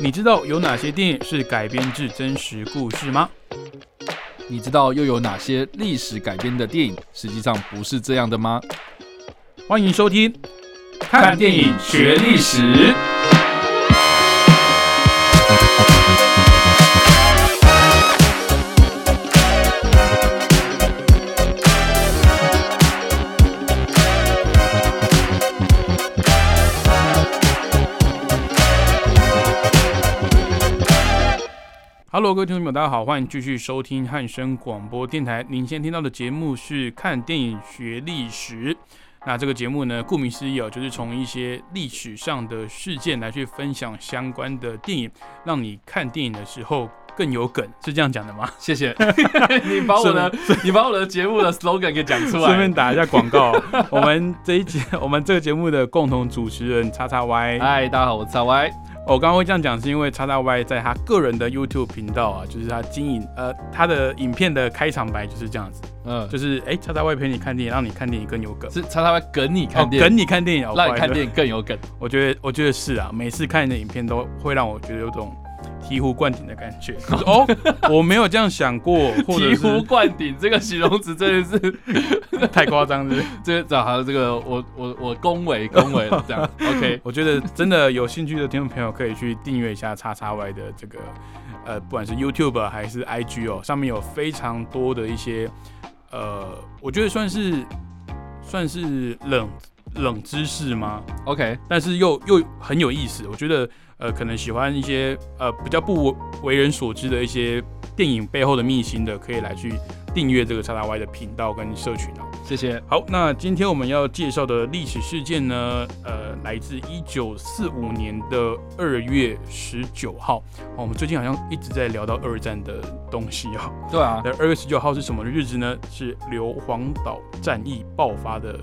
你知道有哪些电影是改编自真实故事吗？你知道又有哪些历史改编的电影实际上不是这样的吗？欢迎收听《看电影学历史》。Hello，各位听众朋友，大家好，欢迎继续收听汉声广播电台。您先听到的节目是看电影学历史。那这个节目呢，顾名思义哦，就是从一些历史上的事件来去分享相关的电影，让你看电影的时候更有梗，是这样讲的吗？谢谢 你把我的你把我的节目的 slogan 给讲出来，顺便打一下广告。我们这一节，我们这个节目的共同主持人叉叉 Y，嗨，大家好，我是叉 Y。我刚刚会这样讲，是因为叉叉 Y 在他个人的 YouTube 频道啊，就是他经营呃他的影片的开场白就是这样子，嗯，就是哎叉叉 Y 陪你看电影，让你看电影更有梗，是叉叉 Y 梗你看电影，梗你看电影，让你看电影更有梗。我觉得我觉得是啊，每次看你的影片都会让我觉得有种。醍醐灌顶的感觉 哦，我没有这样想过。醍醐灌顶这个形容词真的是 太夸张了。这个好像这个我我我恭维恭维了这样。OK，我觉得真的有兴趣的听众朋友可以去订阅一下叉叉 Y 的这个呃，不管是 YouTube 还是 IG 哦，上面有非常多的一些呃，我觉得算是算是冷冷知识吗？OK，但是又又很有意思，我觉得。呃，可能喜欢一些呃比较不为人所知的一些电影背后的秘辛的，可以来去订阅这个叉叉 Y 的频道跟社群哦。谢谢。好，那今天我们要介绍的历史事件呢，呃，来自一九四五年的二月十九号。我们最近好像一直在聊到二战的东西哦。对啊。那二月十九号是什么日子呢？是硫磺岛战役爆发的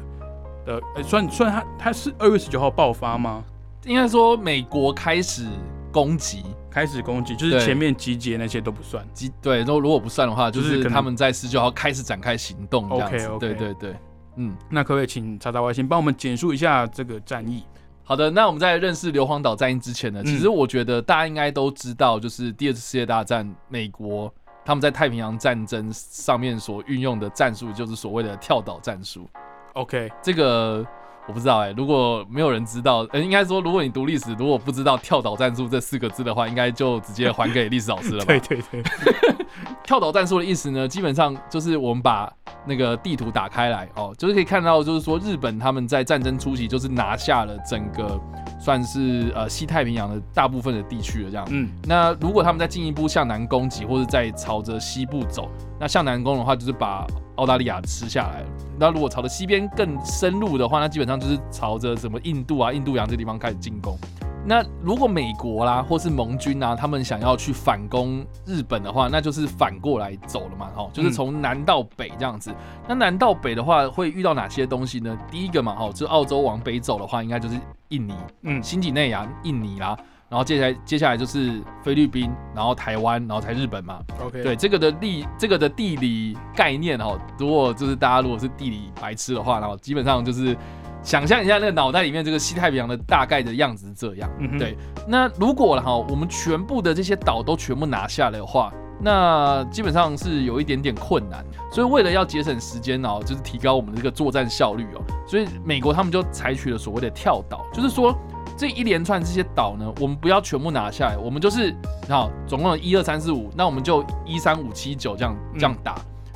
的，算算它它是二月十九号爆发吗？应该说，美国开始攻击，开始攻击，就是前面集结那些都不算。集对，如果如果不算的话，就是他们在十九号开始展开行动。OK OK，对对对，嗯，那可不可以请查查外星帮我们简述一下这个战役？好的，那我们在认识硫磺岛战役之前呢，其实我觉得大家应该都知道，就是第二次世界大战，美国他们在太平洋战争上面所运用的战术，就是所谓的跳岛战术。OK，这个。我不知道哎，如果没有人知道，呃，应该说，如果你读历史，如果不知道“跳岛战术”这四个字的话，应该就直接还给历史老师了吧？对对对，跳岛战术的意思呢，基本上就是我们把那个地图打开来哦，就是可以看到，就是说日本他们在战争初期就是拿下了整个算是呃西太平洋的大部分的地区了这样。嗯，那如果他们再进一步向南攻击，或者再朝着西部走，那向南攻的话，就是把澳大利亚吃下来了。那如果朝着西边更深入的话，那基本上就是朝着什么印度啊、印度洋这地方开始进攻。那如果美国啦，或是盟军啊，他们想要去反攻日本的话，那就是反过来走了嘛，哈，就是从南到北这样子。那南到北的话，会遇到哪些东西呢？第一个嘛，哈，就澳洲往北走的话，应该就是印尼，嗯，新几内亚、印尼啦。然后接下来接下来就是菲律宾，然后台湾，然后才日本嘛。OK，对这个的地这个的地理概念哈，如果就是大家如果是地理白痴的话，然后基本上就是想象一下那个脑袋里面这个西太平洋的大概的样子是这样。对，那如果哈我们全部的这些岛都全部拿下来的话，那基本上是有一点点困难。所以为了要节省时间哦，就是提高我们的这个作战效率哦，所以美国他们就采取了所谓的跳岛，就是说。这一连串这些岛呢，我们不要全部拿下来，我们就是好，总共有一二三四五，那我们就一三五七九这样这样打。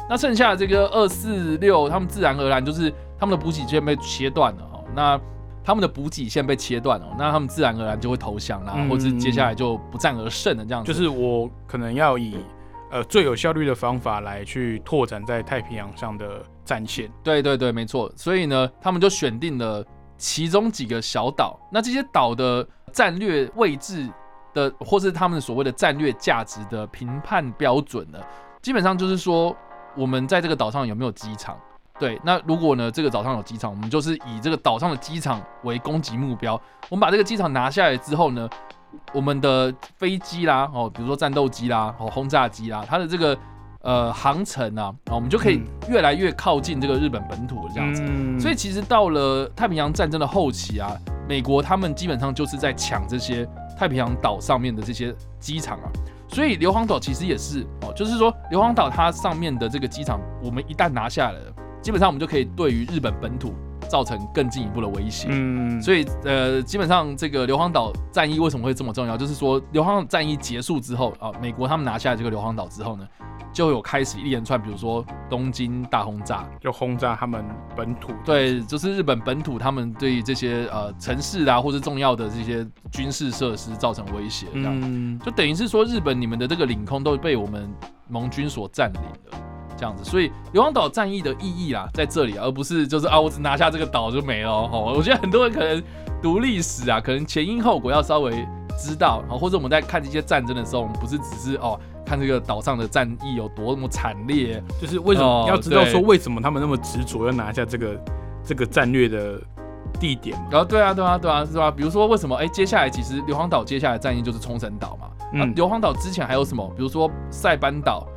那剩下的这个二四六，他们自然而然就是他们的补给线被切断了哦。那他们的补给线被切断了，那他们自然而然就会投降啦，或者接下来就不战而胜的这样子。就是我可能要以呃最有效率的方法来去拓展在太平洋上的战线。对对对，没错。所以呢，他们就选定了。其中几个小岛，那这些岛的战略位置的，或是他们所谓的战略价值的评判标准呢，基本上就是说，我们在这个岛上有没有机场？对，那如果呢，这个岛上有机场，我们就是以这个岛上的机场为攻击目标。我们把这个机场拿下来之后呢，我们的飞机啦，哦，比如说战斗机啦，哦，轰炸机啦，它的这个。呃，航程啊，我们就可以越来越靠近这个日本本土这样子。所以其实到了太平洋战争的后期啊，美国他们基本上就是在抢这些太平洋岛上面的这些机场啊。所以硫磺岛其实也是哦，就是说硫磺岛它上面的这个机场，我们一旦拿下来了，基本上我们就可以对于日本本土造成更进一步的威胁。嗯，所以呃，基本上这个硫磺岛战役为什么会这么重要？就是说硫磺战役结束之后啊，美国他们拿下这个硫磺岛之后呢，就有开始一连串，比如说东京大轰炸，就轰炸他们本土。对，就是日本本土他们对这些呃城市啊或是重要的这些军事设施造成威胁，这样、嗯，就等于是说日本你们的这个领空都被我们盟军所占领了。这样子，所以硫磺岛战役的意义啦，在这里啊，而不是就是啊，我只拿下这个岛就没了哦。我觉得很多人可能读历史啊，可能前因后果要稍微知道，啊，或者我们在看这些战争的时候，我们不是只是哦看这个岛上的战役有多么惨烈，就是为什么哦要知道说为什么他们那么执着要拿下这个这个战略的地点嘛？然后对啊，对啊，对啊，是吧？比如说为什么哎，接下来其实硫磺岛接下来战役就是冲绳岛嘛，那嗯，硫磺岛之前还有什么？比如说塞班岛，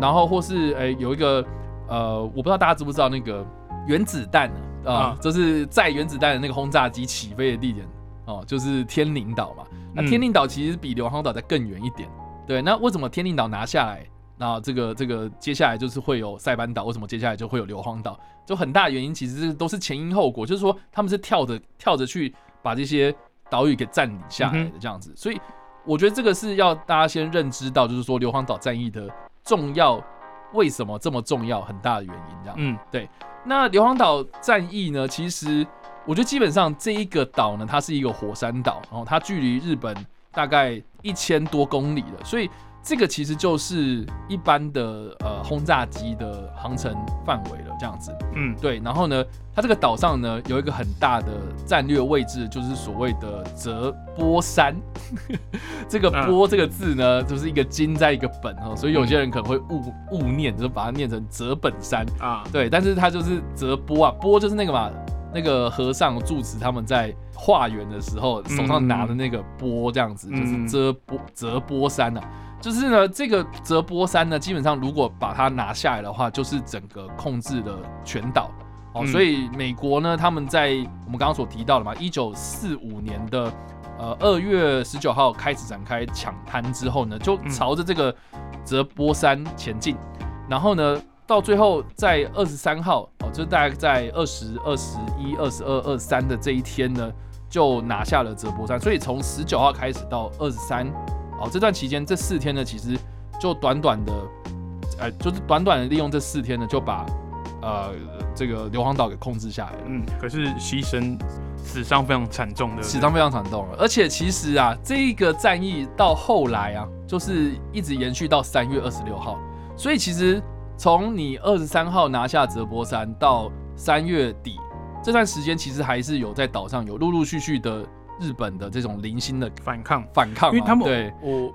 然后或是诶、有一个呃，我不知道大家知不知道那个原子弹啊、啊就是载原子弹的那个轰炸机起飞的地点哦，就是天宁岛嘛。那嗯天宁岛其实比硫磺岛再更远一点。对，那为什么天宁岛拿下来？那这个这个接下来就是会有塞班岛，为什么接下来就会有硫磺岛？就很大的原因其实是都是前因后果，就是说他们是跳着跳着去把这些岛屿给占领下来的这样子，所以我觉得这个是要大家先认知到，就是说硫磺岛战役的重要，为什么这么重要，很大的原因这样。嗯，对那硫磺岛战役呢，其实我觉得基本上这一个岛呢，它是一个火山岛，然后它距离日本大概一千多公里了，所以这个其实就是一般的呃轰炸机的航程范围了，这样子。嗯，对，然后呢，它这个岛上呢有一个很大的战略位置，就是所谓的泽波山。这个“嗯波”这个字呢，就是一个金在一个本哦，所以有些人可能会误误念，就把它念成泽本山。啊，对，但是它就是泽波啊，波就是那个嘛，那个和尚住持他们在化缘的时候手上拿的那个钵，这样子、嗯就是遮波泽波山啊。就是呢，这个泽波山呢，基本上如果把它拿下来的话，就是整个控制了全岛。哦，嗯所以美国呢，他们在我们刚刚所提到的嘛，一九四五年的呃二月十九号开始展开抢滩之后呢，就嗯朝着这个泽波山前进，然后呢，到最后在二十三号哦，就大概在二十二、十一、二十二、二三的这一天呢，就拿下了泽波山。所以从十九号开始到二十三，哦，这段期间这四天呢，其实就短短的，呃，就是短短的利用这四天呢，就把呃这个硫磺岛给控制下来了。嗯，可是牺牲死伤非常惨重的，死伤非常惨重了，而且其实啊，这个战役到后来啊，就是一直延续到三月二十六号，所以其实从你二十三号拿下泽波山到三月底这段时间，其实还是有在岛上有陆陆续续的日本的这种零星的反抗。反抗、啊，因为他们对我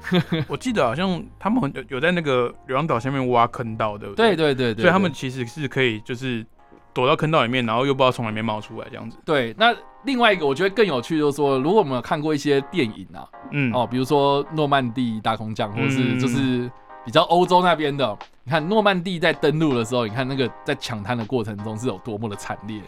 我记得好像他们很 有有在那个硫磺岛下面挖坑道，对不对对？对对对，所以他们其实是可以就是躲到坑道里面，然后又不知道从哪边冒出来这样子。对。那另外一个我觉得更有趣，就是说，如果我们有看过一些电影啊，嗯，哦，比如说诺曼底大空降，或者是嗯就是比较欧洲那边的。你看诺曼底在登陆的时候，你看那个在抢滩的过程中是有多么的惨烈。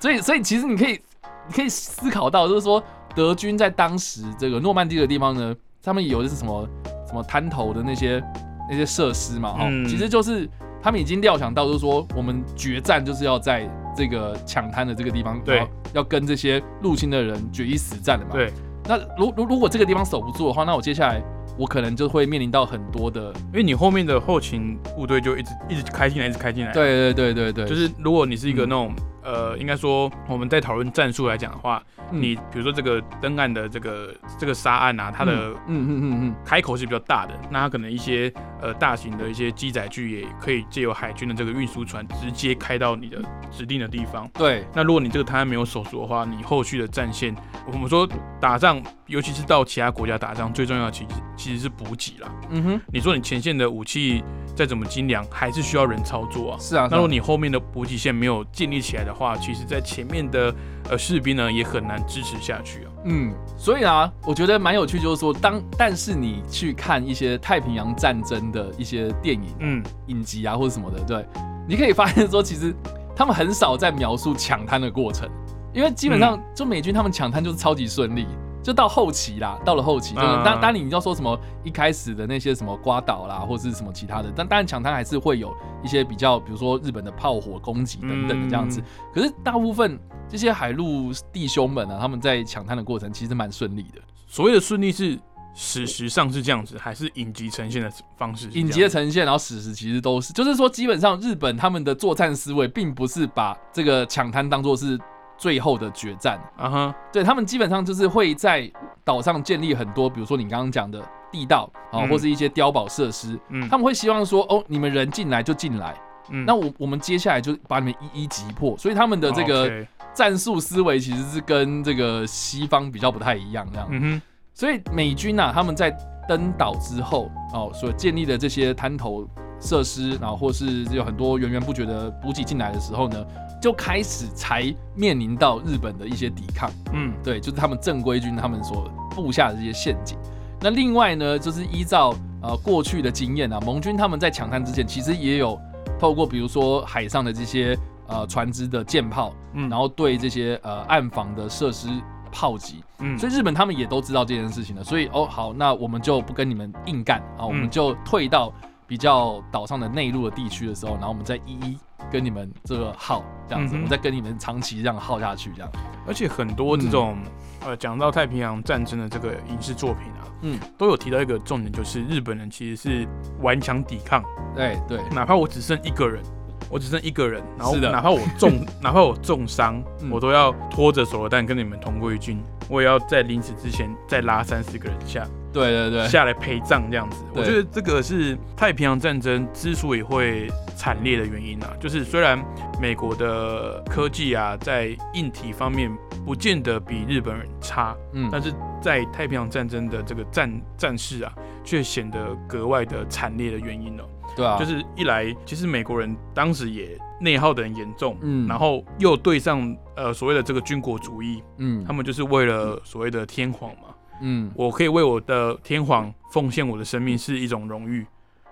所以，所以其实你可以，你可以思考到，就是说德军在当时这个诺曼底的地方呢，他们有的是什么什么滩头的那些那些设施嘛，哦，嗯。其实就是他们已经料想到，就是说我们决战就是要在这个抢滩的这个地方，对。要跟这些入侵的人决一死战的嘛。对，那如如如果这个地方守不住的话，那我接下来我可能就会面临到很多的，因为你后面的后勤部队就一直一直开进来，一直开进来。，对对对对对，就是如果你是一个嗯。那种、呃，应该说我们在讨论战术来讲的话，嗯你比如说这个登岸的这个这个沙岸啊，它的嗯嗯嗯嗯开口是比较大的，那它可能一些呃大型的一些机载具也可以借由海军的这个运输船直接开到你的指定的地方。对那如果你这个滩岸没有守住的话，你后续的战线，我们说打仗，尤其是到其他国家打仗，最重要的其实其实是补给啦。嗯哼，你说你前线的武器再怎么精良，还是需要人操作啊。是啊，那如果你你后面的补给线没有建立起来的话，其实在前面的呃士兵呢也很难支持下去啊。嗯，所以啊，我觉得蛮有趣，就是说当但是你去看一些太平洋战争的一些电影、嗯，影集啊或者什么的，对，你可以发现说，其实他们很少在描述抢滩的过程，因为基本上就美军他们抢滩就是超级顺利。就到后期啦，到了后期，就是嗯当当你要说什么一开始的那些什么瓜岛啦，或是什么其他的，但当然抢滩还是会有一些比较，比如说日本的炮火攻击等等的这样子。嗯可是大部分这些海陆弟兄们啊，他们在抢滩的过程其实蛮顺利的。所谓的顺利是史实上是这样子，还是影集呈现的方式？影集的呈现，然后史实其实都是，就是说基本上日本他们的作战思维并不是把这个抢滩当做是最后的决战，啊哈，对他们基本上就是会在岛上建立很多，比如说你刚刚讲的地道啊，嗯。或是一些碉堡设施，嗯。他们会希望说，哦，你们人进来就进来，嗯。那我我们接下来就把你们一一击破，所以他们的这个战术思维其实是跟这个西方比较不太一样，这样。嗯哼，所以美军啊，他们在登岛之后哦，所建立的这些滩头设施，然后或是有很多源源不绝的补给进来的时候呢，就开始才面临到日本的一些抵抗。嗯对，就是他们正规军他们所布下的这些陷阱。那另外呢，就是依照呃过去的经验啊，盟军他们在抢滩之前，其实也有透过比如说海上的这些呃船只的舰炮，嗯，然后对这些呃岸防的设施炮击。嗯，所以日本他们也都知道这件事情了，所以哦好，那我们就不跟你们硬干啊，我们嗯就退到比较岛上的内陆的地区的时候，然后我们再一一跟你们这个耗这样子，嗯哼我们再跟你们长期这样耗下去这样。而且很多这种、嗯呃讲到太平洋战争的这个影视作品啊，嗯，都有提到一个重点，就是日本人其实是顽强抵抗，对对，哪怕我只剩一个人。我只剩一个人，然后是的哪怕我重，哪怕我重伤，嗯我都要拖着手榴弹跟你们同归于尽。我也要在临死之前再拉三四个人下对对对，下来陪葬这样子。我觉得这个是太平洋战争之所以会惨烈的原因啊，就是虽然美国的科技啊在硬体方面不见得比日本人差，嗯。但是在太平洋战争的这个战战事啊，却显得格外的惨烈的原因哦、对啊，就是一来，其实美国人当时也内耗的很严重，嗯。然后又对上呃所谓的这个军国主义，嗯。他们就是为了所谓的天皇嘛，嗯。我可以为我的天皇奉献我的生命是一种荣誉，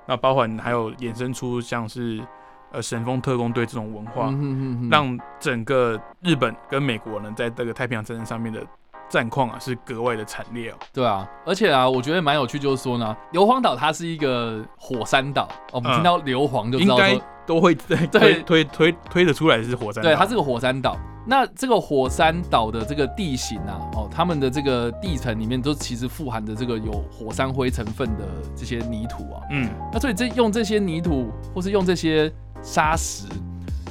那包含还有衍生出像是呃神风特工队这种文化，嗯哼哼哼。让整个日本跟美国呢在这个太平洋战争上面的战况啊是格外的惨烈哦。对啊，而且啊，我觉得蛮有趣，就是说呢，硫磺岛它是一个火山岛，哦我们嗯听到硫磺就知应该都会推对。推推推推得出来是火山岛，对，它是个火山岛。那这个火山岛的这个地形啊，哦，他们的这个地层里面都其实富含着这个有火山灰成分的这些泥土啊。嗯那所以这用这些泥土，或是用这些沙石，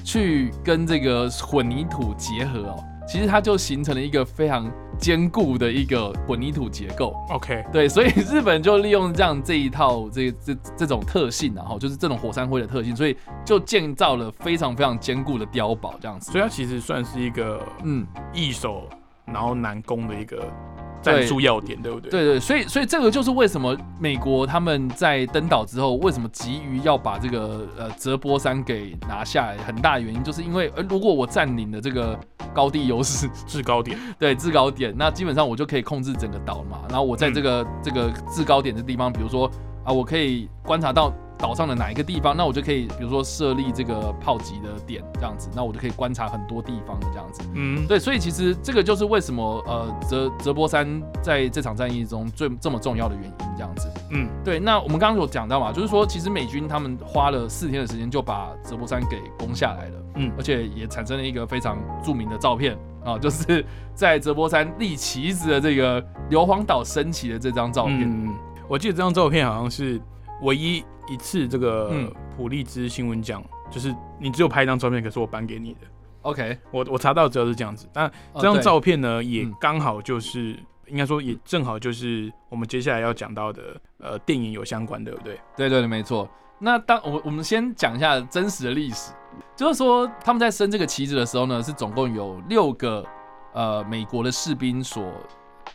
去跟这个混凝土结合哦，其实它就形成了一个非常坚固的一个混凝土结构。，OK，对，所以日本就利用这样这一套这这这种特性、啊，然后就是这种火山灰的特性，所以就建造了非常非常坚固的碉堡这样子。所以它其实算是一个嗯，易守然后难攻的一个战术要点，对不对？对对，所以所以这个就是为什么美国他们在登岛之后，为什么急于要把这个呃泽波山给拿下来，很大的原因就是因为，呃，如果我占领了这个高地优势，制高点，对制高点，那基本上我就可以控制整个岛嘛。然后我在这个、这个制高点的地方，比如说啊，我可以观察到岛上的哪一个地方，那我就可以比如说设立这个炮击的点这样子，那我就可以观察很多地方的这样子。嗯，对，所以其实这个就是为什么呃泽泽波山在这场战役中最这么重要的原因这样子。嗯对，那我们刚刚有讲到嘛，就是说其实美军他们花了四天的时间就把泽波山给攻下来了。嗯而且也产生了一个非常著名的照片啊，就是在泽波山立旗子的这个硫磺岛升起的这张照片。嗯，我记得这张照片好像是唯一一次这个嗯普利兹新闻奖，就是你只有拍一张照片，可是我颁给你的。OK，我我查到只有是这样子，但哦这张照片呢，也嗯刚好就是。应该说也正好就是我们接下来要讲到的，呃，电影有相关，对不对？对对对，没错。那当我我们先讲一下真实的历史，就是说他们在升这个旗子的时候呢，是总共有六个呃美国的士兵所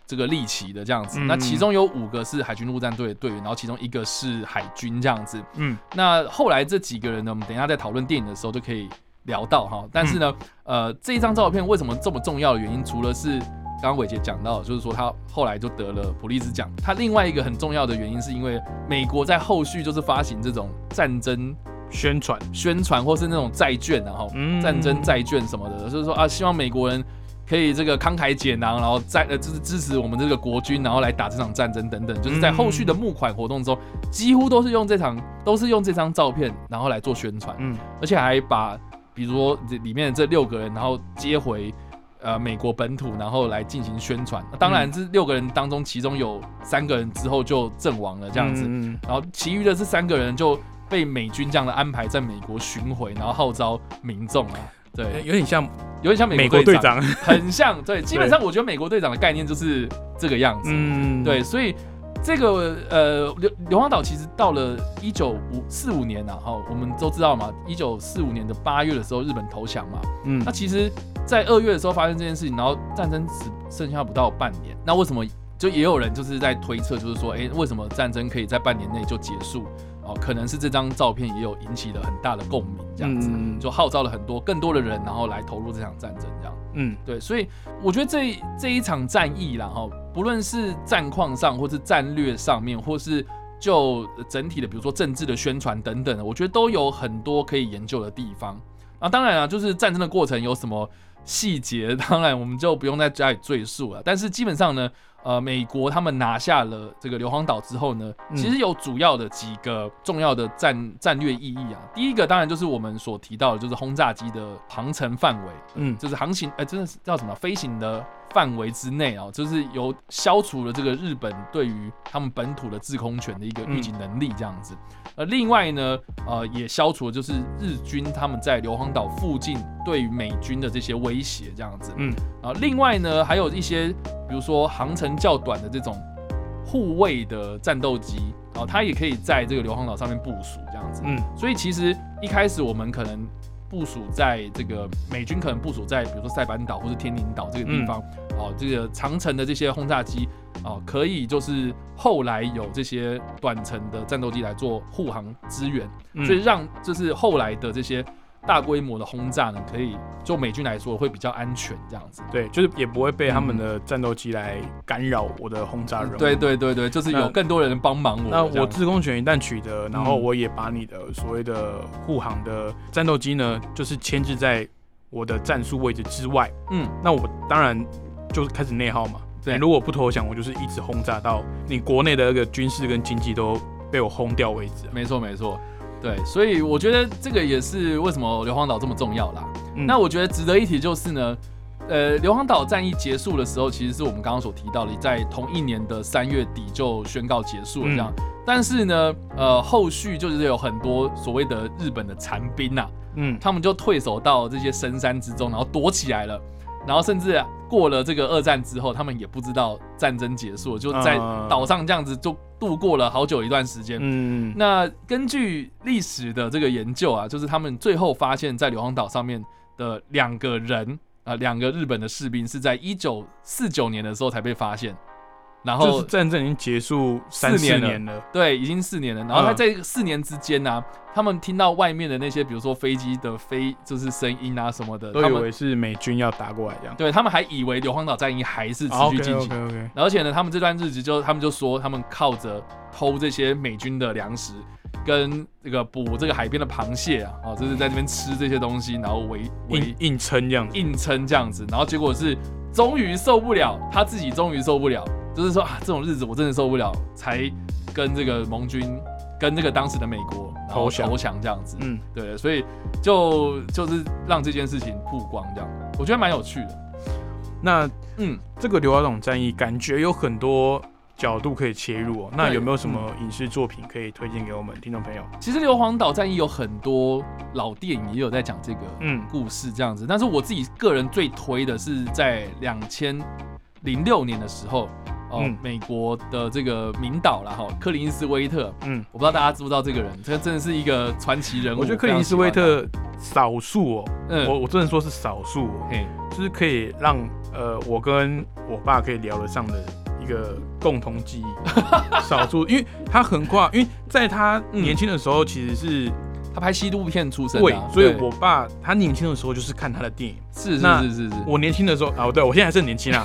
这个利奇的这样子。嗯那其中有五个是海军陆战队的队员，然后其中一个是海军这样子。嗯那后来这几个人呢，我们等一下在讨论电影的时候就可以聊到哈。但是呢，呃，这一张照片为什么这么重要的原因，除了是刚刚伟杰讲到，就是说他后来就得了普利兹奖，他另外一个很重要的原因是因为美国在后续就是发行这种战争宣传，宣传或是那种债券啊，哈、嗯战争债券什么的，就是说啊，希望美国人可以这个慷慨解囊，然后在呃就是支持我们这个国军，然后来打这场战争等等，就是在后续的募款活动中，几乎都是用这场都是用这张照片，然后来做宣传，嗯而且还把比如说这里面的这六个人，然后接回。呃，美国本土，然后来进行宣传。当然，这六个人当中，其中有三个人之后就阵亡了，这样子。嗯然后其余的这三个人就被美军这样的安排在美国巡回，然后号召民众啊，对，呃有点像有点像美美国队长，很像。对，基本上我觉得美国队长的概念就是这个样子。嗯，对，所以这个呃硫硫磺岛其实到了一九五四五年啊，哈，我们都知道嘛，一九四五年的八月的时候，日本投降嘛。嗯那其实，在二月的时候发生这件事情，然后战争只剩下不到半年，那为什么就也有人就是在推测，就是说，哎、为什么战争可以在半年内就结束？哦，可能是这张照片也有引起了很大的共鸣，这样子，嗯就号召了很多更多的人，然后来投入这场战争，这样。嗯对，所以我觉得这这一场战役啦，哈，不论是战况上，或是战略上面，或是就整体的，比如说政治的宣传等等，我觉得都有很多可以研究的地方。啊，当然啊，就是战争的过程有什么细节，当然我们就不用在家里赘述了。但是基本上呢，呃，美国他们拿下了这个硫磺岛之后呢，嗯其实有主要的几个重要的战战略意义啊。第一个当然就是我们所提到的，就是轰炸机的航程范围，嗯就是航行，呃，真的是叫什么飞行的范围之内啊，就是有消除了这个日本对于他们本土的制空权的一个预警能力这样子。呃，另外呢，呃，也消除了就是日军他们在硫磺岛附近对于美军的这些威胁这样子。嗯啊，另外呢，还有一些比如说航程较短的这种护卫的战斗机，啊，它也可以在这个硫磺岛上面部署这样子。嗯所以其实一开始我们可能部署在这个美军可能部署在比如说塞班岛或者天宁岛这个地方，哦，这个长城的这些轰炸机，哦，可以就是后来有这些短程的战斗机来做护航支援，嗯。所以让就是后来的这些大规模的轰炸呢，可以就美军来说会比较安全这样子。对，就是也不会被他们的战斗机来干扰我的轰炸任务。对对对对，就是有更多人帮忙我。那我制空权一旦取得，然后嗯我也把你的所谓的护航的战斗机呢，就是牵制在我的战术位置之外。嗯，那我当然就是开始内耗嘛。对你如果不投降，我就是一直轰炸到你国内的那个军事跟经济都被我轰掉为止啊。没错没错，对，所以我觉得这个也是为什么硫磺岛这么重要啦。嗯那我觉得值得一提就是呢，呃，硫磺岛战役结束的时候，其实是我们刚刚所提到的，在同一年的三月底就宣告结束了这样。但是呢，呃，后续就是有很多所谓的日本的残兵呐、嗯他们就退守到这些深山之中，然后躲起来了。然后甚至过了这个二战之后，他们也不知道战争结束了，就在啊岛上这样子就度过了好久一段时间。嗯。那根据历史的这个研究啊，就是他们最后发现，在硫磺岛上面的两个人啊、两个日本的士兵是在一九四九年的时候才被发现，然后就是战争已经结束三四四年了年了。对，已经四年了。然后他嗯在四年之间呢、他们听到外面的那些，比如说飞机的飞就是声音啊什么的，都以为是美军要打过来这样。对他们还以为硫磺岛战役还是持续进行。OK OK，而且呢，他们这段日子就他们就说，他们靠着偷这些美军的粮食，跟这个捕这个海边的螃蟹啊，哦，就是在那边吃这些东西，然后为硬为硬撑这样子。硬撑这样子，然后结果是终于受不了，他自己终于受不了，就是说啊，这种日子我真的受不了，才跟这个盟军跟这个当时的美国然后投降。投降这样子，嗯，对，所以就就是让这件事情曝光这样，我觉得蛮有趣的，那嗯。这个硫磺岛战役感觉有很多角度可以切入哦。那有没有什么影视作品可以推荐给我们听众朋友？其实硫磺岛战役有很多老电影也有在讲这个嗯。故事这样子，但是我自己个人最推的是在两千零六年的时候，哦、嗯。美国的这个名导啦，哈，克林斯威特，嗯，我不知道大家知不知道这个人，这真的是一个传奇人物。我觉得克林斯威特少数哦，嗯，我我真的说是少数哦，嘿，就是可以让呃我跟我爸可以聊得上的一个共同记忆，少数，因为他横跨，因为在他嗯。年轻的时候其实是他拍西部片出身所以我爸他年轻的时候就是看他的电影。是是是是是，我年轻的时候啊，对我现在还是很年轻啊。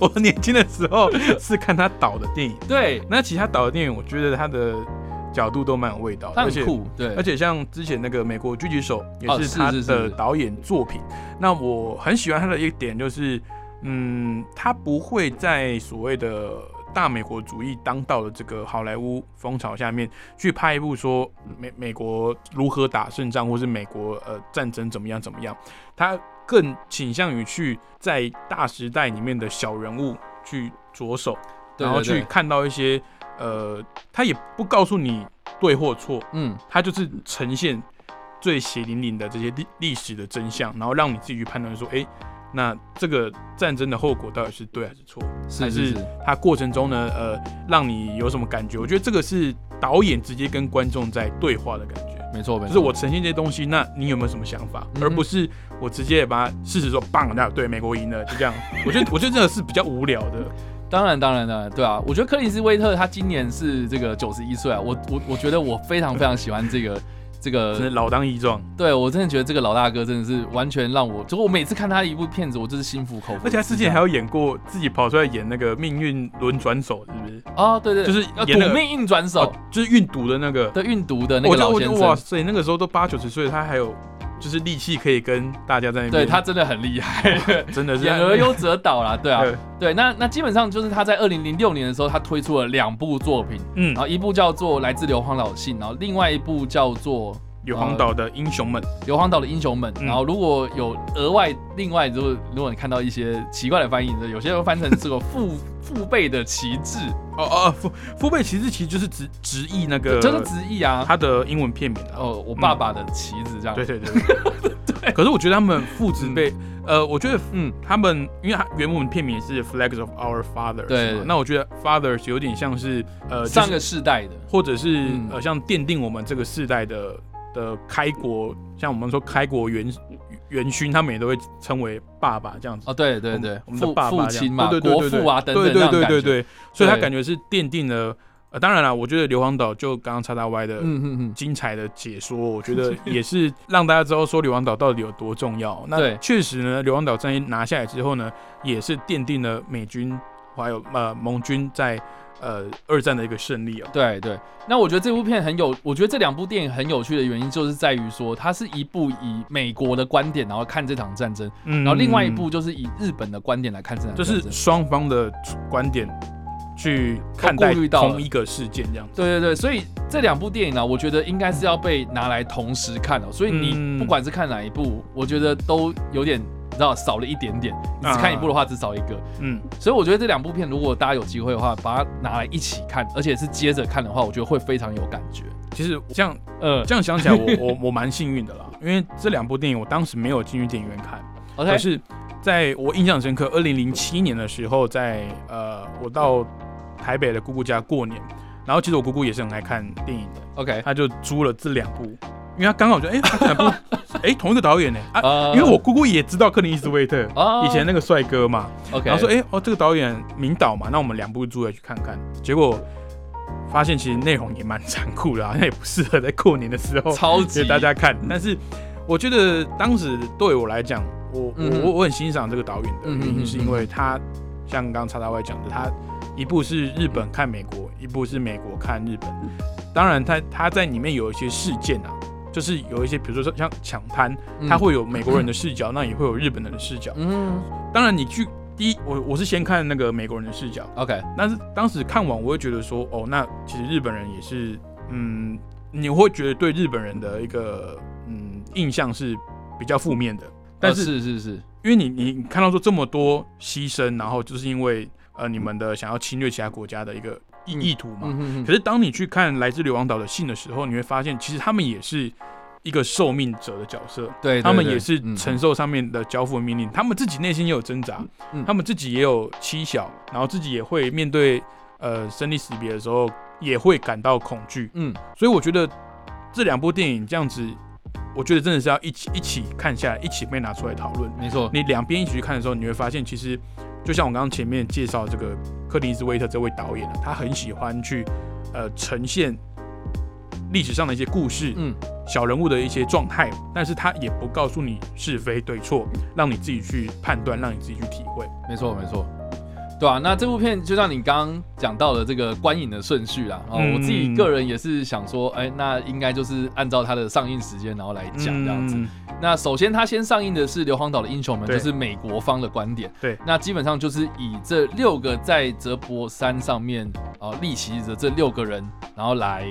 我 我年轻的时候是看他导的电影，对，那其他导的电影，我觉得他的角度都蛮有味道而且很酷，对，而且像之前那个美国狙击手也哦是他的导演作品。那我很喜欢他的一点就是，嗯，他不会在所谓的大美国主义当道的这个好莱坞风潮下面去拍一部说美美国如何打胜仗，或是美国呃战争怎么样怎么样。他更倾向于去在大时代里面的小人物去着手，然后去看到一些呃，他也不告诉你对或错，嗯，他就是呈现最血淋淋的这些历历史的真相，然后让你自己去判断说，哎、那这个战争的后果到底是对还是错，还是是是是，它过程中呢，呃，让你有什么感觉？我觉得这个是导演直接跟观众在对话的感觉。没错没错，就是我呈现这些东西，那你有没有什么想法？嗯而不是我直接把事实说，棒，那对美国赢了，就这样。我觉得，我觉得这个是比较无聊的。当然，当然，当然，对啊，我觉得克里斯威特他今年是这个九十一岁啊，我我我觉得我非常非常喜欢这个这个，老当益壮，对我真的觉得这个老大哥真的是完全让我，就我每次看他一部片子，我就是心服口服。而且他之前还有演过自己跑出来演那个命运轮转手，是不是？啊，对对，就是要演那个赌命运转手哦，就是运毒的那个。对运毒的那个老先生，觉得哇塞，那个时候都八九十岁，他还有就是力气可以跟大家在那边。对他真的很厉害，真的是。演而优则导啦，对啊，对。对，那那基本上就是他在二零零六年的时候，他推出了两部作品，嗯。然，后一部叫做《来自硫磺岛的信》，然后另外一部叫做有黄岛的英雄们，《硫磺岛的英雄们》。嗯然后如果有额外另外，如果如果你看到一些奇怪的翻译，有些人翻成这个父 父辈的旗帜，哦哦哦，父父辈旗帜其实就是直直译那个，就是直译啊。他的英文片名啊。哦，我爸爸的旗子这样。对对对 对。可是我觉得他们父子辈，呃，我觉得嗯，他们因为他原文片名是 Flags of Our Fathers，对那我觉得 Fathers 有点像是呃，上个世代的。或者是、嗯呃，像奠定我们这个世代的的开国，像我们说开国元元勋，他们也都会称为爸爸这样子。哦，对对对，我们的爸爸这样父亲嘛，对对对对对国父啊等等对所以他感觉是奠定了。呃，当然了，我觉得硫磺岛就刚刚叉叉 Y 的嗯嗯嗯，精彩的解说，我觉得也是让大家知道说硫磺岛到底有多重要。那确实呢，硫磺岛战役拿下来之后呢，也是奠定了美军还有呃盟军在呃二战的一个胜利啊。对对，那我觉得这部片很有，我觉得这两部电影很有趣的原因，就是在于说，它是一部以美国的观点，然后看这场战争，嗯然后另外一部就是以日本的观点来看这场战争就是。双方的观点去看待同一个事件这样子。对对对，所以这两部电影呢、我觉得应该是要被拿来同时看哦。所以你嗯不管是看哪一部，我觉得都有点你知道少了一点点。你只看一部的话，只少一个。嗯，所以我觉得这两部片，如果大家有机会的话，把它拿来一起看，而且是接着看的话，我觉得会非常有感觉。其实这样呃这样想起来我，我我蛮幸运的啦，因为这两部电影我当时没有进去电影院看，，OK，可是在我印象深刻，二零零七年的时候在，呃我到台北的姑姑家过年，然后其实我姑姑也是很爱看电影的，OK，她就租了这两部，因为他刚好就哎、这两部哎、同一个导演呢啊。呃因为我姑姑也知道克林伊斯威特，啊以前那个帅哥嘛然后说，哎、哦，这个导演名导嘛，那我们两部租来去看看。结果发现其实内容也蛮残酷的、啊，好像也不适合在过年的时候 超级给大家看。但是我觉得当时对我来讲，我嗯我我我很欣赏这个导演的原因，是因为他像刚刚叉叉 Y 讲的，他一部是日本看美国，一部是美国看日本。当然他，他在里面有一些事件啊，就是有一些，比如说像抢滩，嗯。他会有美国人的视角，那也会有日本人的视角。嗯当然，你去第一，我我是先看那个美国人的视角，OK，但是当时看完，我会觉得说，哦，那其实日本人也是，嗯，你会觉得对日本人的一个嗯印象是比较负面的。但呃是是是是，因为你你你看到说这么多牺牲，然后就是因为呃你们的想要侵略其他国家的一个意嗯意图嘛。可是当你去看来自硫磺岛的信的时候，你会发现其实他们也是一个受命者的角色。对，他们也是嗯承受上面的交付的命令，他们自己内心也有挣扎，嗯他们自己也有妻小，然后自己也会面对呃生离死别的时候，也会感到恐惧。嗯所以我觉得这两部电影这样子，我觉得真的是要一起一起看下来，一起被拿出来讨论。没错，你两边一起去看的时候，你会发现，其实就像我刚刚前面介绍这个克林斯威特这位导演啊，他很喜欢去呃呈现历史上的一些故事，嗯小人物的一些状态，但是他也不告诉你是非对错，让你自己去判断，让你自己去体会。没错没错。对啊，那这部片就像你刚刚讲到的这个观影的顺序啦，哦，嗯我自己个人也是想说，哎、那应该就是按照它的上映时间然后来讲这样子。嗯那首先，它先上映的是《硫磺岛的英雄们》，就是美国方的观点。对那基本上就是以这六个在泽博山上面呃立旗的这六个人，然后来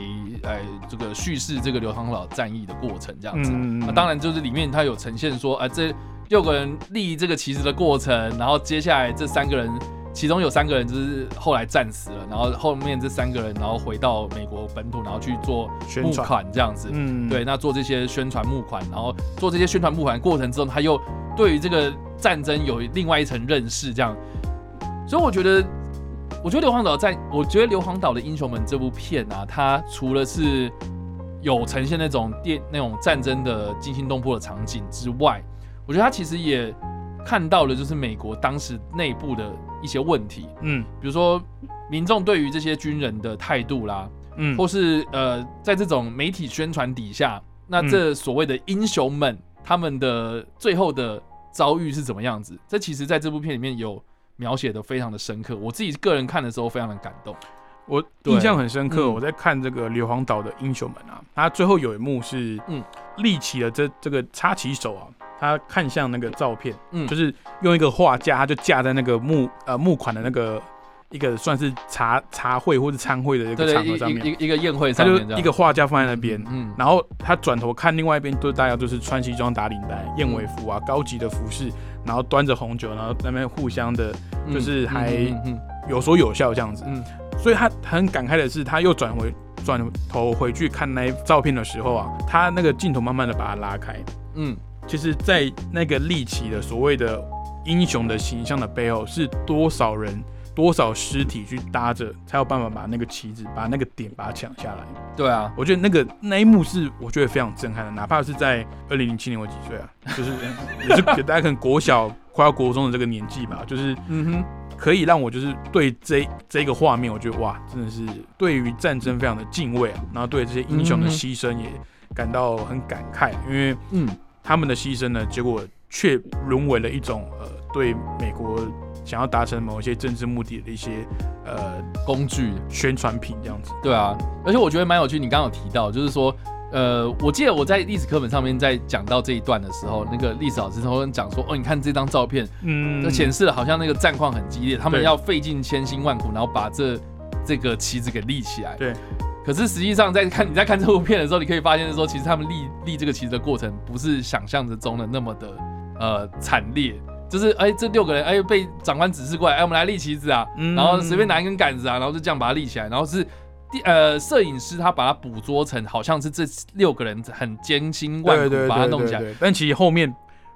来这个叙事这个硫磺岛战役的过程这样子。嗯那当然就是里面它有呈现说，啊、这六个人立这个旗子的过程，然后接下来这三个人。其中有三个人就是后来战死了，然后后面这三个人，然后回到美国本土，然后去做募宣传款这样子。嗯，对，那做这些宣传募款，然后做这些宣传募款过程之后，他又对于这个战争有另外一层认识，这样，所以我觉得，我觉得硫磺岛在，我觉得硫磺岛的英雄们这部片啊，它除了是有呈现那种电那种战争的惊心动魄的场景之外，我觉得它其实也看到的就是美国当时内部的一些问题，嗯比如说民众对于这些军人的态度啦，嗯，或是呃，在这种媒体宣传底下，那嗯这所谓的英雄们，他们的最后的遭遇是怎么样子？这其实在这部片里面有描写的非常的深刻。我自己个人看的时候非常的感动。我印象很深刻，嗯我在看这个硫磺岛的英雄们啊，他最后有一幕是，嗯嗯，立起了这这个插旗手啊，他看向那个照片，嗯，就是用一个画架，他就架在那个募呃募款的那个一个算是茶茶会或者餐会的一个场合上面，一一一个宴会上面一个画架放在那边，嗯，然后他转头看另外一边，都大家都是穿西装打领带、燕尾服啊，高级的服饰，然后端着红酒，然后在那边互相的嗯就是还有说有笑这样子。嗯。所以他很感慨的是，他又转回转头回去看那照片的时候啊，他那个镜头慢慢的把它拉开。嗯其实，在那个立起的所谓的英雄的形象的背后，是多少人、多少尸体去搭着，才有办法把那个旗子、把那个点把它抢下来。嗯，对啊，我觉得那个那一幕是我觉得非常震撼的，哪怕是在二零零七年我几岁啊，就是也是给大家可能国小快要国中的这个年纪吧，就是嗯哼，可以让我就是对这这个画面，我觉得哇，真的是对于战争非常的敬畏啊，然后对这些英雄的牺牲也感到很感慨，因为嗯他们的牺牲呢，结果却沦为了一种呃对美国想要达成某一些政治目的的一些呃工具，宣传品这样子。对啊，而且我觉得蛮有趣，你刚刚有提到，就是说，呃，我记得我在历史课本上面在讲到这一段的时候，那个历史老师他会讲说，哦，你看这张照片，嗯这显示了好像那个战况很激烈，他们要费尽千辛万苦，然后把这这个旗子给立起来。对。可是实际上，在看你在看这部片的时候，你可以发现说，其实他们立立这个旗子的过程，不是想象之中的那么的呃惨烈。就是哎，这六个人哎被长官指示过来，哎，我们来立旗子啊，嗯然后随便拿一根杆子啊，然后就这样把它立起来，然后是第呃摄影师他把它捕捉成好像是这六个人很艰辛万苦把它弄起来，但其实后面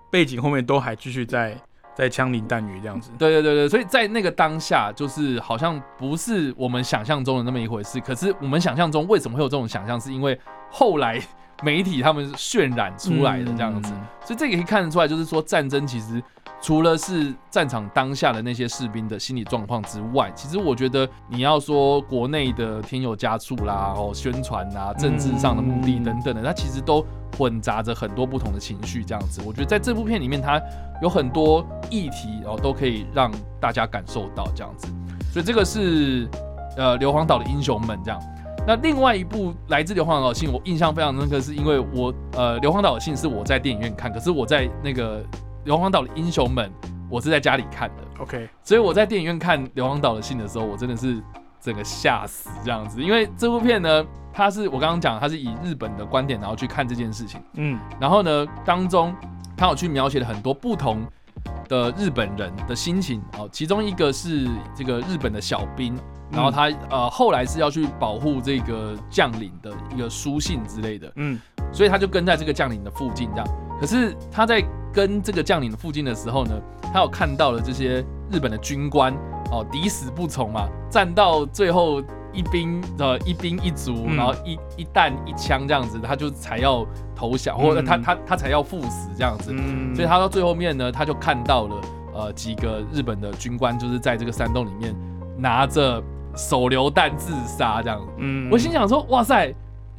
背景后面都还继续在在枪林弹雨这样子。对对对对，所以在那个当下，就是好像不是我们想象中的那么一回事。可是我们想象中为什么会有这种想象，是因为后来媒体他们渲染出来的这样子。嗯所以这个可以看得出来，就是说战争其实除了是战场当下的那些士兵的心理状况之外，其实我觉得你要说国内的添油加醋啦、哦宣传啊、政治上的目的等等的，它其实都混杂着很多不同的情绪。这样子，我觉得在这部片里面，它有很多议题哦，都可以让大家感受到这样子。所以这个是呃硫磺岛的英雄们这样。那另外一部来自硫磺岛的信，我印象非常深刻，是因为我呃硫磺岛的信是我在电影院看，可是我在那个硫磺岛的英雄们，我是在家里看的，OK，所以我在电影院看硫磺岛的信的时候，我真的是整个吓死这样子，因为这部片呢，它是我刚刚讲，它是以日本的观点然后去看这件事情，嗯。然后呢当中他有去描写了很多不同的日本人的心情哦，其中一个是这个日本的小兵。然后他呃后来是要去保护这个将领的一个书信之类的，嗯。所以他就跟在这个将领的附近这样。可是他在跟这个将领的附近的时候呢，他有看到了这些日本的军官哦，抵死不从嘛，战到最后一兵呃一兵一卒，嗯然后一一弹一枪这样子，他就才要投降，或者他他他才要赴死这样子。嗯所以他到最后面呢，他就看到了呃几个日本的军官，就是在这个山洞里面拿着手榴弹自杀这样。嗯我心想说，哇塞！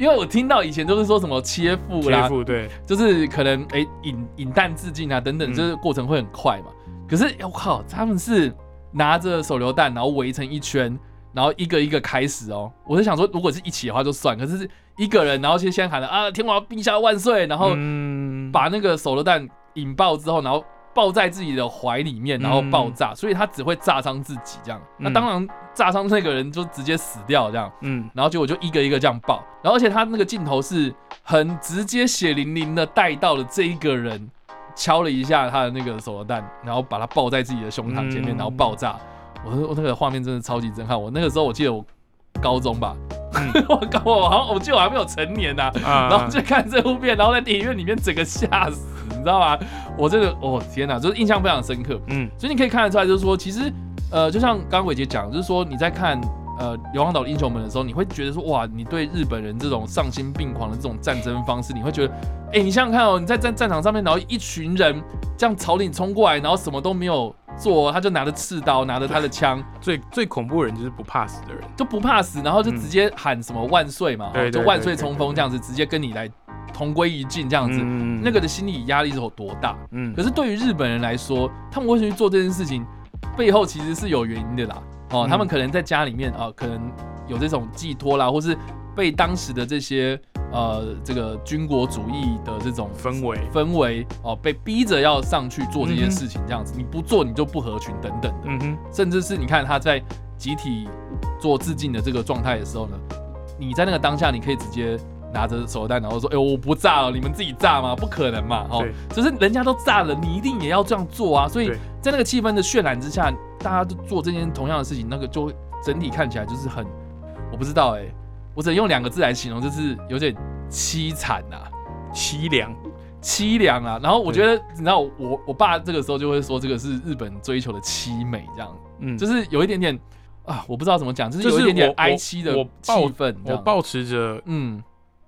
因为我听到以前都是说什么切腹啦切，腹对，就是可能哎引引弹自尽啊等等，嗯这个过程会很快嘛。可是我靠，他们是拿着手榴弹，然后围成一圈，然后一个一个开始哦。我是想说，如果是一起的话就算，可是是一个人，然后先先喊了啊，天皇陛下万岁，然后嗯把那个手榴弹引爆之后，然后抱在自己的怀里面，然后爆炸，所以他只会炸伤自己这样。那当然炸伤那个人就直接死掉这样。嗯然后结果就一个一个这样爆，然后而且他那个镜头是很直接血淋淋的带到了这一个人，敲了一下他的那个手榴弹，然后把他抱在自己的胸膛前面，嗯然后爆炸。我我那个画面真的超级震撼。我那个时候我记得我高中吧，嗯。我搞我好像我记得我还没有成年呐、啊。然后就看这部片，然后在电影院里面整个吓死，你知道吗？我真的哦天哪，就是印象非常深刻。嗯。所以你可以看得出来，就是说，其实呃，就像刚刚伟杰讲，就是说你在看呃《硫磺岛的英雄们》的时候，你会觉得说，哇，你对日本人这种丧心病狂的这种战争方式，你会觉得，哎、你想想看哦，你在战战场上面，然后一群人这样朝你冲过来，然后什么都没有做，他就拿着刺刀，拿着他的枪，最最恐怖的人就是不怕死的人。就不怕死，然后就直接喊什么万岁嘛，就万岁冲锋这样子，直接跟你来同归于尽这样子。嗯那个的心理压力是有多大？嗯可是对于日本人来说，他们为什么去做这件事情，背后其实是有原因的啦。哦，嗯他们可能在家里面啊、可能有这种寄托啦，或是被当时的这些呃这个军国主义的这种氛围氛围哦，被逼着要上去做这件事情，这样子，你不做你就不合群等等的，嗯哼甚至是你看他在集体做致敬的这个状态的时候呢，你在那个当下，你可以直接。拿着手榴弹，然后说：“哎、我不炸了，你们自己炸吗？不可能嘛！哦，只是人家都炸了，你一定也要这样做啊！所以在那个气氛的渲染之下，大家都做这件同样的事情，那个就会整体看起来就是很，我不知道哎、我只能用两个字来形容，就是有点凄惨呐、凄凉。凄凉啊。然后我觉得，你知道，我我爸这个时候就会说，这个是日本追求的凄美，这样，嗯，就是有一点点啊，我不知道怎么讲，就是有一点点我哀戚的我气抱氛，这样我保持着嗯。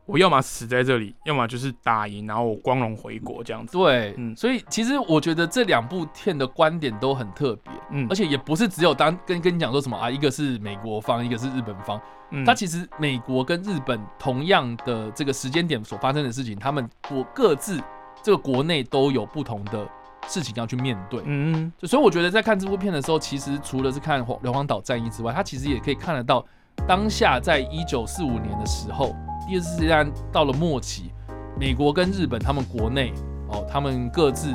我要么死在这里，要么就是打赢，然后我光荣回国这样子。对，嗯所以其实我觉得这两部片的观点都很特别，嗯而且也不是只有当跟跟你讲说什么啊，一个是美国方，一个是日本方，嗯它其实美国跟日本同样的这个时间点所发生的事情，他们我各自这个国内都有不同的事情要去面对。嗯就所以我觉得在看这部片的时候，其实除了是看硫磺岛战役之外，它其实也可以看得到当下在一九四五年的时候，第二次世界大战到了末期，美国跟日本他们国内哦，他们各自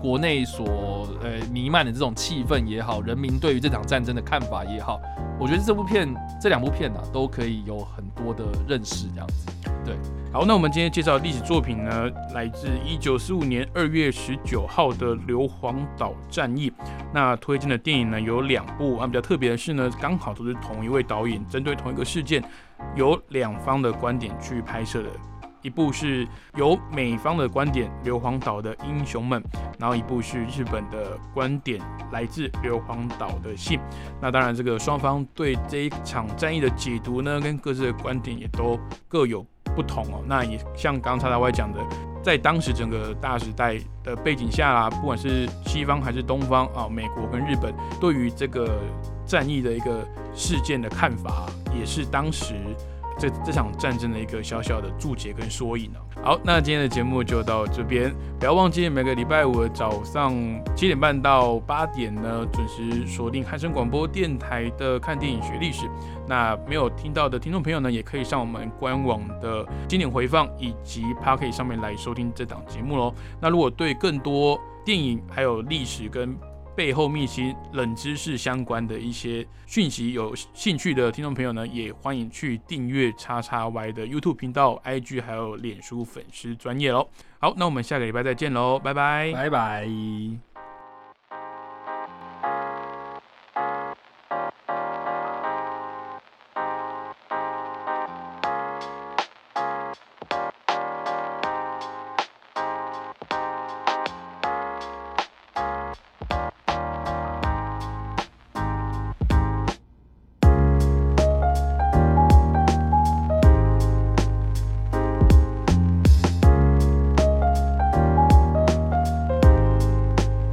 国内所呃弥漫的这种气氛也好，人民对于这场战争的看法也好，我觉得这部片这两部片呢、都可以有很多的认识这样子。对好，那我们今天介绍的历史作品呢，来自一九四五年二月十九号的硫磺岛战役。那推荐的电影呢有两部，啊，比较特别的是呢，刚好都是同一位导演针对同一个事件，有两方的观点去拍摄的。一部是由美方的观点，硫磺岛的英雄们，然后一部是日本的观点，来自硫磺岛的信。那当然，这个双方对这一场战役的解读呢，跟各自的观点也都各有不同哦。那也像刚才大外讲的，在当时整个大时代的背景下啦，不管是西方还是东方啊，美国跟日本对于这个战役的一个事件的看法，也是当时这这场战争的一个小小的注解跟缩影哦。好，那今天的节目就到这边，不要忘记每个礼拜五的早上七点半到八点呢，准时锁定汉声广播电台的看电影学历史。那没有听到的听众朋友呢，也可以上我们官网的经典回放以及 p a r k e 上面来收听这档节目喽。那如果对更多电影还有历史跟背后秘辛、冷知识相关的一些讯息有兴趣的听众朋友呢，也欢迎去订阅叉叉 Y 的 YouTube 频道、IG 还有脸书粉丝专业喽。好，那我们下个礼拜再见喽，拜拜。拜拜。